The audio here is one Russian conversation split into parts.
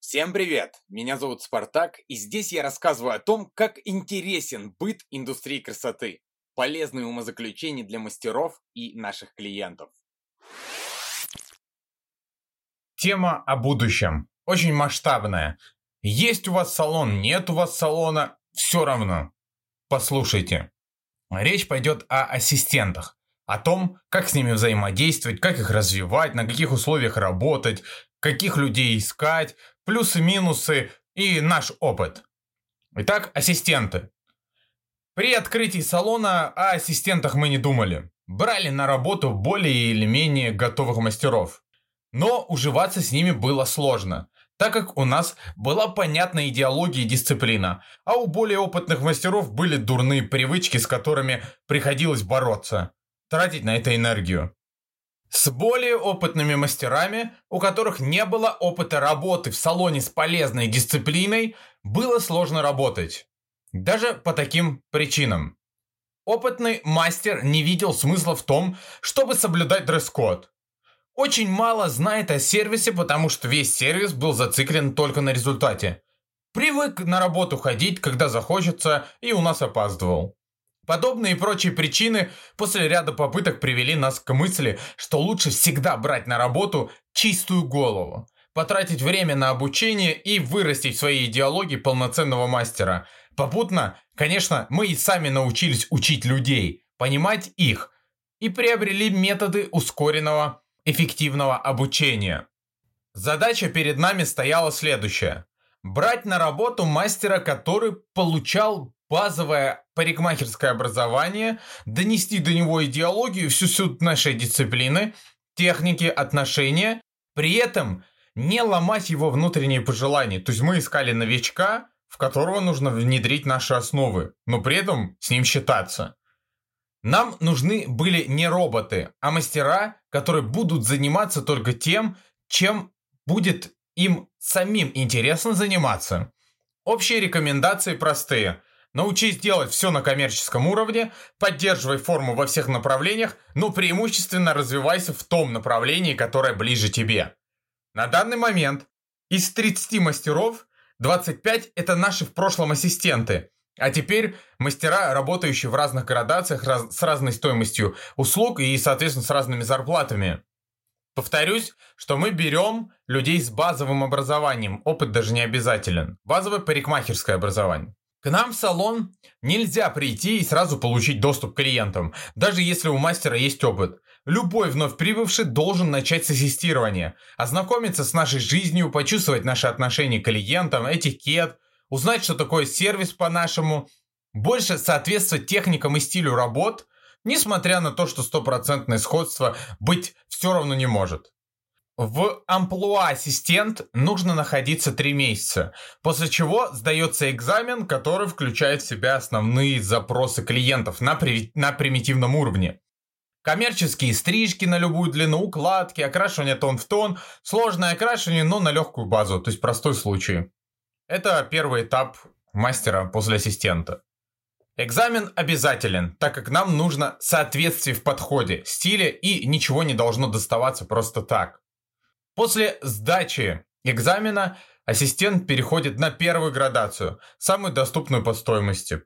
Всем привет! Меня зовут Спартак, и здесь я рассказываю о том, как интересен быт индустрии красоты, полезные умозаключения для мастеров и наших клиентов. Тема о будущем. Очень масштабная. Есть у вас салон, нет у вас салона, все равно. Послушайте. Речь пойдет о ассистентах. О том, как с ними взаимодействовать, как их развивать, на каких условиях работать, каких людей искать, плюсы-минусы и наш опыт. Итак, ассистенты. При открытии салона о ассистентах мы не думали. Брали на работу более или менее готовых мастеров. Но уживаться с ними было сложно, так как у нас была понятная идеология и дисциплина, а у более опытных мастеров были дурные привычки, с которыми приходилось бороться, тратить на это энергию с более опытными мастерами, у которых не было опыта работы в салоне с полезной дисциплиной, было сложно работать. Даже по таким причинам. Опытный мастер не видел смысла в том, чтобы соблюдать дресс-код. Очень мало знает о сервисе, потому что весь сервис был зациклен только на результате. Привык на работу ходить, когда захочется, и у нас опаздывал. Подобные и прочие причины после ряда попыток привели нас к мысли, что лучше всегда брать на работу чистую голову, потратить время на обучение и вырастить в своей идеологии полноценного мастера. Попутно, конечно, мы и сами научились учить людей, понимать их, и приобрели методы ускоренного, эффективного обучения. Задача перед нами стояла следующая. Брать на работу мастера, который получал базовое парикмахерское образование, донести до него идеологию, всю суть нашей дисциплины, техники, отношения, при этом не ломать его внутренние пожелания. То есть мы искали новичка, в которого нужно внедрить наши основы, но при этом с ним считаться. Нам нужны были не роботы, а мастера, которые будут заниматься только тем, чем будет им самим интересно заниматься. Общие рекомендации простые – Научись делать все на коммерческом уровне, поддерживай форму во всех направлениях, но преимущественно развивайся в том направлении, которое ближе тебе. На данный момент из 30 мастеров 25 это наши в прошлом ассистенты, а теперь мастера, работающие в разных градациях с разной стоимостью услуг и, соответственно, с разными зарплатами. Повторюсь, что мы берем людей с базовым образованием, опыт даже не обязателен. Базовое парикмахерское образование. К нам в салон нельзя прийти и сразу получить доступ к клиентам, даже если у мастера есть опыт. Любой вновь прибывший должен начать с ассистирования, ознакомиться с нашей жизнью, почувствовать наши отношения к клиентам, этикет, узнать, что такое сервис по-нашему, больше соответствовать техникам и стилю работ, несмотря на то, что стопроцентное сходство быть все равно не может. В амплуа ассистент нужно находиться 3 месяца, после чего сдается экзамен, который включает в себя основные запросы клиентов на, при... на примитивном уровне. Коммерческие стрижки на любую длину, укладки, окрашивание тон в тон, сложное окрашивание, но на легкую базу, то есть простой случай. Это первый этап мастера после ассистента. Экзамен обязателен, так как нам нужно соответствие в подходе, стиле и ничего не должно доставаться просто так. После сдачи экзамена ассистент переходит на первую градацию, самую доступную по стоимости,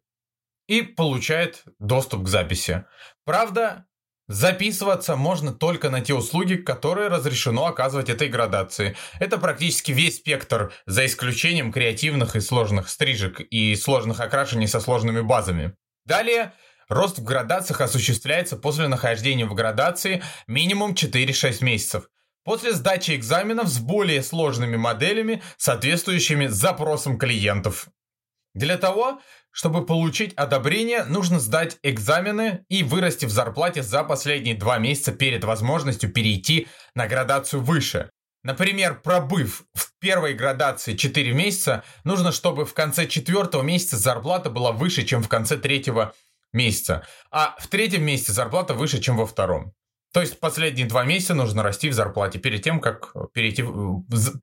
и получает доступ к записи. Правда, записываться можно только на те услуги, которые разрешено оказывать этой градации. Это практически весь спектр, за исключением креативных и сложных стрижек и сложных окрашений со сложными базами. Далее, рост в градациях осуществляется после нахождения в градации минимум 4-6 месяцев. После сдачи экзаменов с более сложными моделями, соответствующими запросам клиентов. Для того, чтобы получить одобрение, нужно сдать экзамены и вырасти в зарплате за последние два месяца перед возможностью перейти на градацию выше. Например, пробыв в первой градации 4 месяца, нужно, чтобы в конце четвертого месяца зарплата была выше, чем в конце третьего месяца, а в третьем месяце зарплата выше, чем во втором. То есть последние два месяца нужно расти в зарплате перед тем, как перейти,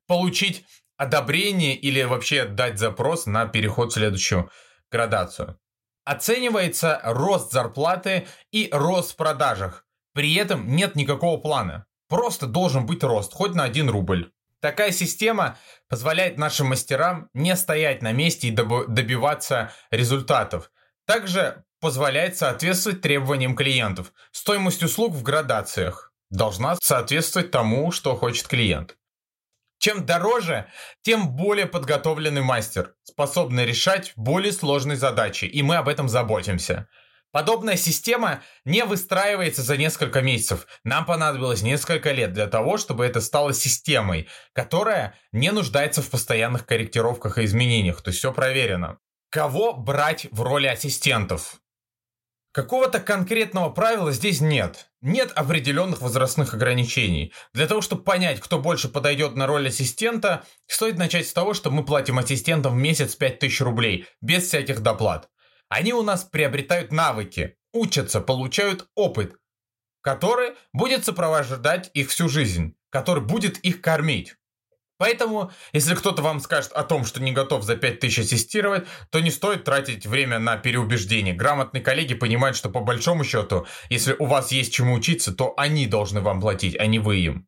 получить одобрение или вообще дать запрос на переход в следующую градацию. Оценивается рост зарплаты и рост в продажах. При этом нет никакого плана. Просто должен быть рост, хоть на 1 рубль. Такая система позволяет нашим мастерам не стоять на месте и добиваться результатов. Также позволяет соответствовать требованиям клиентов. Стоимость услуг в градациях должна соответствовать тому, что хочет клиент. Чем дороже, тем более подготовленный мастер, способный решать более сложные задачи, и мы об этом заботимся. Подобная система не выстраивается за несколько месяцев. Нам понадобилось несколько лет для того, чтобы это стало системой, которая не нуждается в постоянных корректировках и изменениях. То есть все проверено. Кого брать в роли ассистентов? Какого-то конкретного правила здесь нет. Нет определенных возрастных ограничений. Для того, чтобы понять, кто больше подойдет на роль ассистента, стоит начать с того, что мы платим ассистентам в месяц 5000 рублей, без всяких доплат. Они у нас приобретают навыки, учатся, получают опыт, который будет сопровождать их всю жизнь, который будет их кормить. Поэтому, если кто-то вам скажет о том, что не готов за 5000 ассистировать, то не стоит тратить время на переубеждение. Грамотные коллеги понимают, что по большому счету, если у вас есть чему учиться, то они должны вам платить, а не вы им.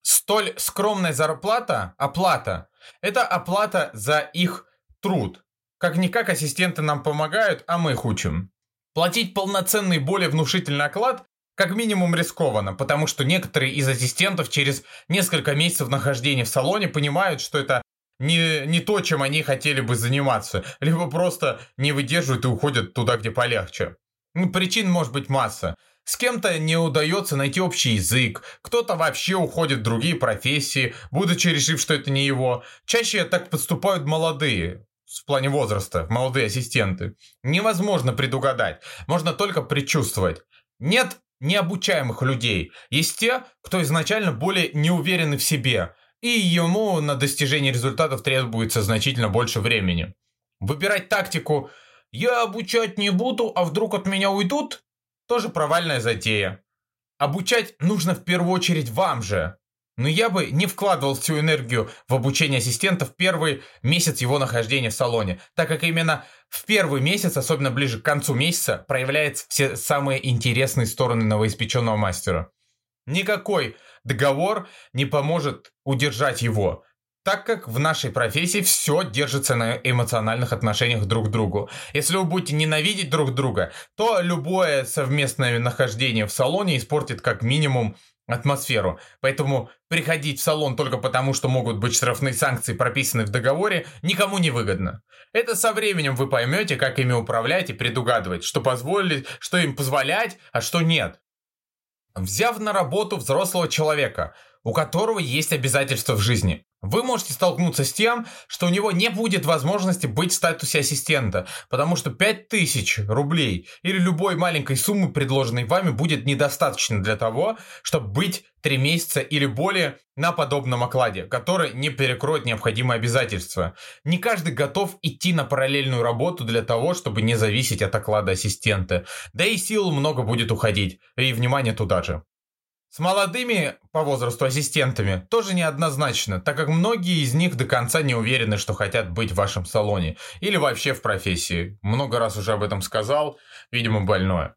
Столь скромная зарплата, оплата, это оплата за их труд. Как-никак ассистенты нам помогают, а мы их учим. Платить полноценный более внушительный оклад как минимум рискованно, потому что некоторые из ассистентов через несколько месяцев нахождения в салоне понимают, что это не, не то, чем они хотели бы заниматься, либо просто не выдерживают и уходят туда, где полегче. Ну, причин может быть масса. С кем-то не удается найти общий язык, кто-то вообще уходит в другие профессии, будучи решив, что это не его. Чаще так поступают молодые, в плане возраста, молодые ассистенты. Невозможно предугадать, можно только предчувствовать. Нет необучаемых людей. Есть те, кто изначально более неуверены в себе, и ему на достижение результатов требуется значительно больше времени. Выбирать тактику «я обучать не буду, а вдруг от меня уйдут» тоже провальная затея. Обучать нужно в первую очередь вам же, но я бы не вкладывал всю энергию в обучение ассистента в первый месяц его нахождения в салоне, так как именно в первый месяц, особенно ближе к концу месяца, проявляются все самые интересные стороны новоиспеченного мастера. Никакой договор не поможет удержать его, так как в нашей профессии все держится на эмоциональных отношениях друг к другу. Если вы будете ненавидеть друг друга, то любое совместное нахождение в салоне испортит как минимум атмосферу. Поэтому приходить в салон только потому, что могут быть штрафные санкции, прописанные в договоре, никому не выгодно. Это со временем вы поймете, как ими управлять и предугадывать, что позволить, что им позволять, а что нет. Взяв на работу взрослого человека, у которого есть обязательства в жизни, вы можете столкнуться с тем, что у него не будет возможности быть в статусе ассистента, потому что 5000 рублей или любой маленькой суммы, предложенной вами, будет недостаточно для того, чтобы быть 3 месяца или более на подобном окладе, который не перекроет необходимые обязательства. Не каждый готов идти на параллельную работу для того, чтобы не зависеть от оклада ассистента. Да и сил много будет уходить, и внимание туда же. С молодыми по возрасту ассистентами тоже неоднозначно, так как многие из них до конца не уверены, что хотят быть в вашем салоне или вообще в профессии. Много раз уже об этом сказал, видимо, больное.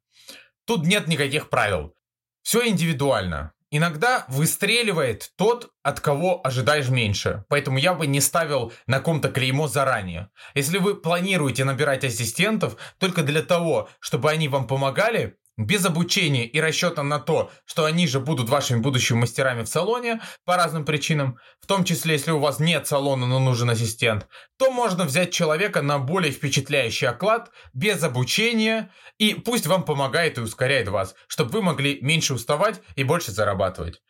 Тут нет никаких правил. Все индивидуально. Иногда выстреливает тот, от кого ожидаешь меньше. Поэтому я бы не ставил на ком-то клеймо заранее. Если вы планируете набирать ассистентов только для того, чтобы они вам помогали, без обучения и расчета на то, что они же будут вашими будущими мастерами в салоне по разным причинам, в том числе если у вас нет салона, но нужен ассистент, то можно взять человека на более впечатляющий оклад без обучения и пусть вам помогает и ускоряет вас, чтобы вы могли меньше уставать и больше зарабатывать.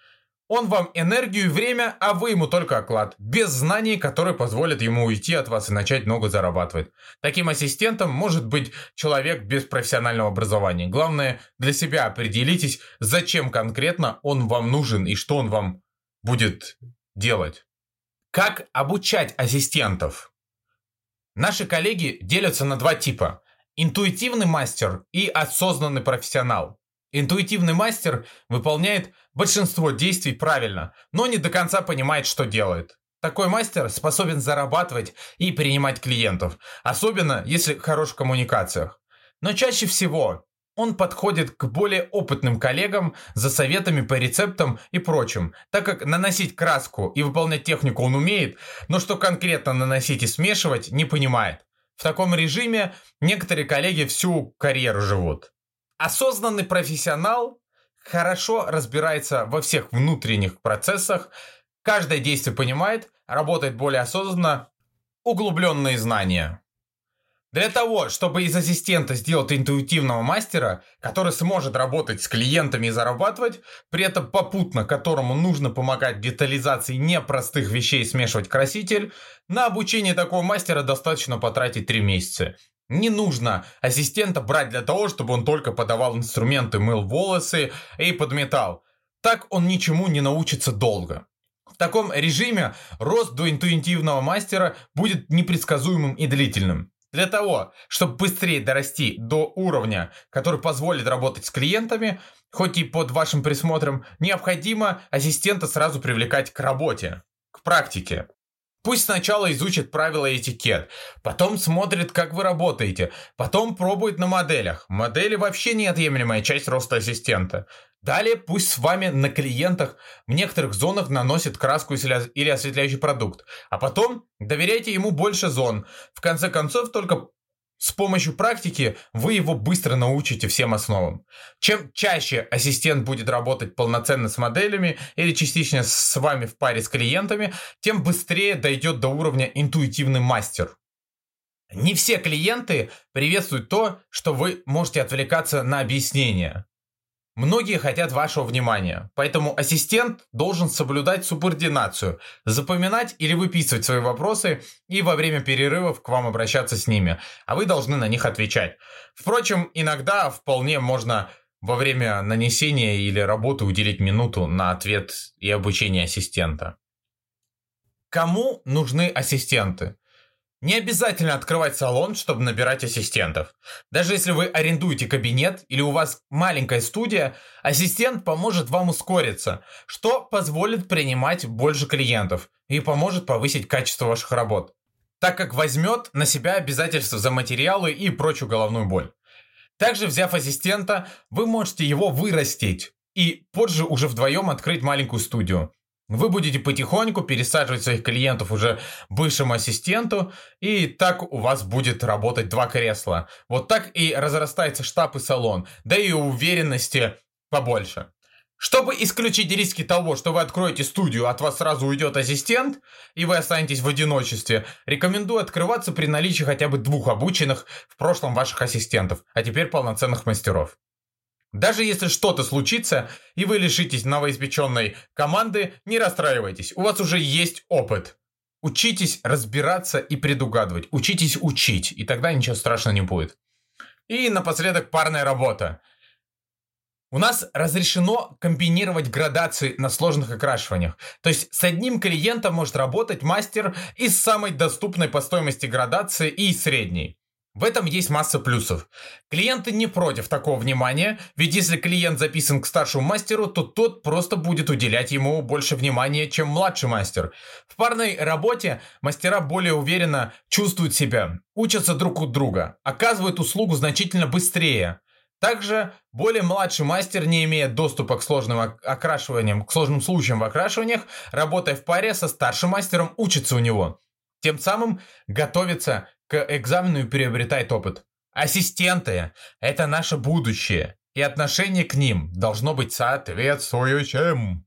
Он вам энергию и время, а вы ему только оклад, без знаний, которые позволят ему уйти от вас и начать много зарабатывать. Таким ассистентом может быть человек без профессионального образования. Главное, для себя определитесь, зачем конкретно он вам нужен и что он вам будет делать. Как обучать ассистентов? Наши коллеги делятся на два типа. Интуитивный мастер и осознанный профессионал. Интуитивный мастер выполняет большинство действий правильно, но не до конца понимает, что делает. Такой мастер способен зарабатывать и принимать клиентов, особенно если хорош в коммуникациях. Но чаще всего он подходит к более опытным коллегам за советами по рецептам и прочим, так как наносить краску и выполнять технику он умеет, но что конкретно наносить и смешивать не понимает. В таком режиме некоторые коллеги всю карьеру живут. Осознанный профессионал хорошо разбирается во всех внутренних процессах, каждое действие понимает, работает более осознанно, углубленные знания. Для того, чтобы из ассистента сделать интуитивного мастера, который сможет работать с клиентами и зарабатывать, при этом попутно которому нужно помогать детализации непростых вещей смешивать краситель, на обучение такого мастера достаточно потратить 3 месяца. Не нужно ассистента брать для того, чтобы он только подавал инструменты, мыл волосы и подметал. Так он ничему не научится долго. В таком режиме рост до интуитивного мастера будет непредсказуемым и длительным. Для того, чтобы быстрее дорасти до уровня, который позволит работать с клиентами, хоть и под вашим присмотром, необходимо ассистента сразу привлекать к работе, к практике. Пусть сначала изучит правила и этикет, потом смотрит, как вы работаете, потом пробует на моделях. Модели вообще неотъемлемая часть роста ассистента. Далее пусть с вами на клиентах в некоторых зонах наносит краску или осветляющий продукт. А потом доверяйте ему больше зон. В конце концов, только с помощью практики вы его быстро научите всем основам. Чем чаще ассистент будет работать полноценно с моделями или частично с вами в паре с клиентами, тем быстрее дойдет до уровня интуитивный мастер. Не все клиенты приветствуют то, что вы можете отвлекаться на объяснение. Многие хотят вашего внимания, поэтому ассистент должен соблюдать субординацию, запоминать или выписывать свои вопросы и во время перерывов к вам обращаться с ними, а вы должны на них отвечать. Впрочем, иногда вполне можно во время нанесения или работы уделить минуту на ответ и обучение ассистента. Кому нужны ассистенты? Не обязательно открывать салон, чтобы набирать ассистентов. Даже если вы арендуете кабинет или у вас маленькая студия, ассистент поможет вам ускориться, что позволит принимать больше клиентов и поможет повысить качество ваших работ, так как возьмет на себя обязательства за материалы и прочую головную боль. Также, взяв ассистента, вы можете его вырастить и позже уже вдвоем открыть маленькую студию. Вы будете потихоньку пересаживать своих клиентов уже бывшему ассистенту, и так у вас будет работать два кресла. Вот так и разрастается штаб и салон, да и уверенности побольше. Чтобы исключить риски того, что вы откроете студию, от вас сразу уйдет ассистент, и вы останетесь в одиночестве, рекомендую открываться при наличии хотя бы двух обученных в прошлом ваших ассистентов, а теперь полноценных мастеров. Даже если что-то случится, и вы лишитесь новоиспеченной команды, не расстраивайтесь, у вас уже есть опыт. Учитесь разбираться и предугадывать. Учитесь учить, и тогда ничего страшного не будет. И напоследок парная работа. У нас разрешено комбинировать градации на сложных окрашиваниях. То есть с одним клиентом может работать мастер из самой доступной по стоимости градации и средней. В этом есть масса плюсов. Клиенты не против такого внимания, ведь если клиент записан к старшему мастеру, то тот просто будет уделять ему больше внимания, чем младший мастер. В парной работе мастера более уверенно чувствуют себя, учатся друг у друга, оказывают услугу значительно быстрее. Также более младший мастер, не имея доступа к сложным окрашиваниям, к сложным случаям в окрашиваниях, работая в паре со старшим мастером, учится у него. Тем самым готовится к экзамену и приобретает опыт. Ассистенты – это наше будущее, и отношение к ним должно быть соответствующим.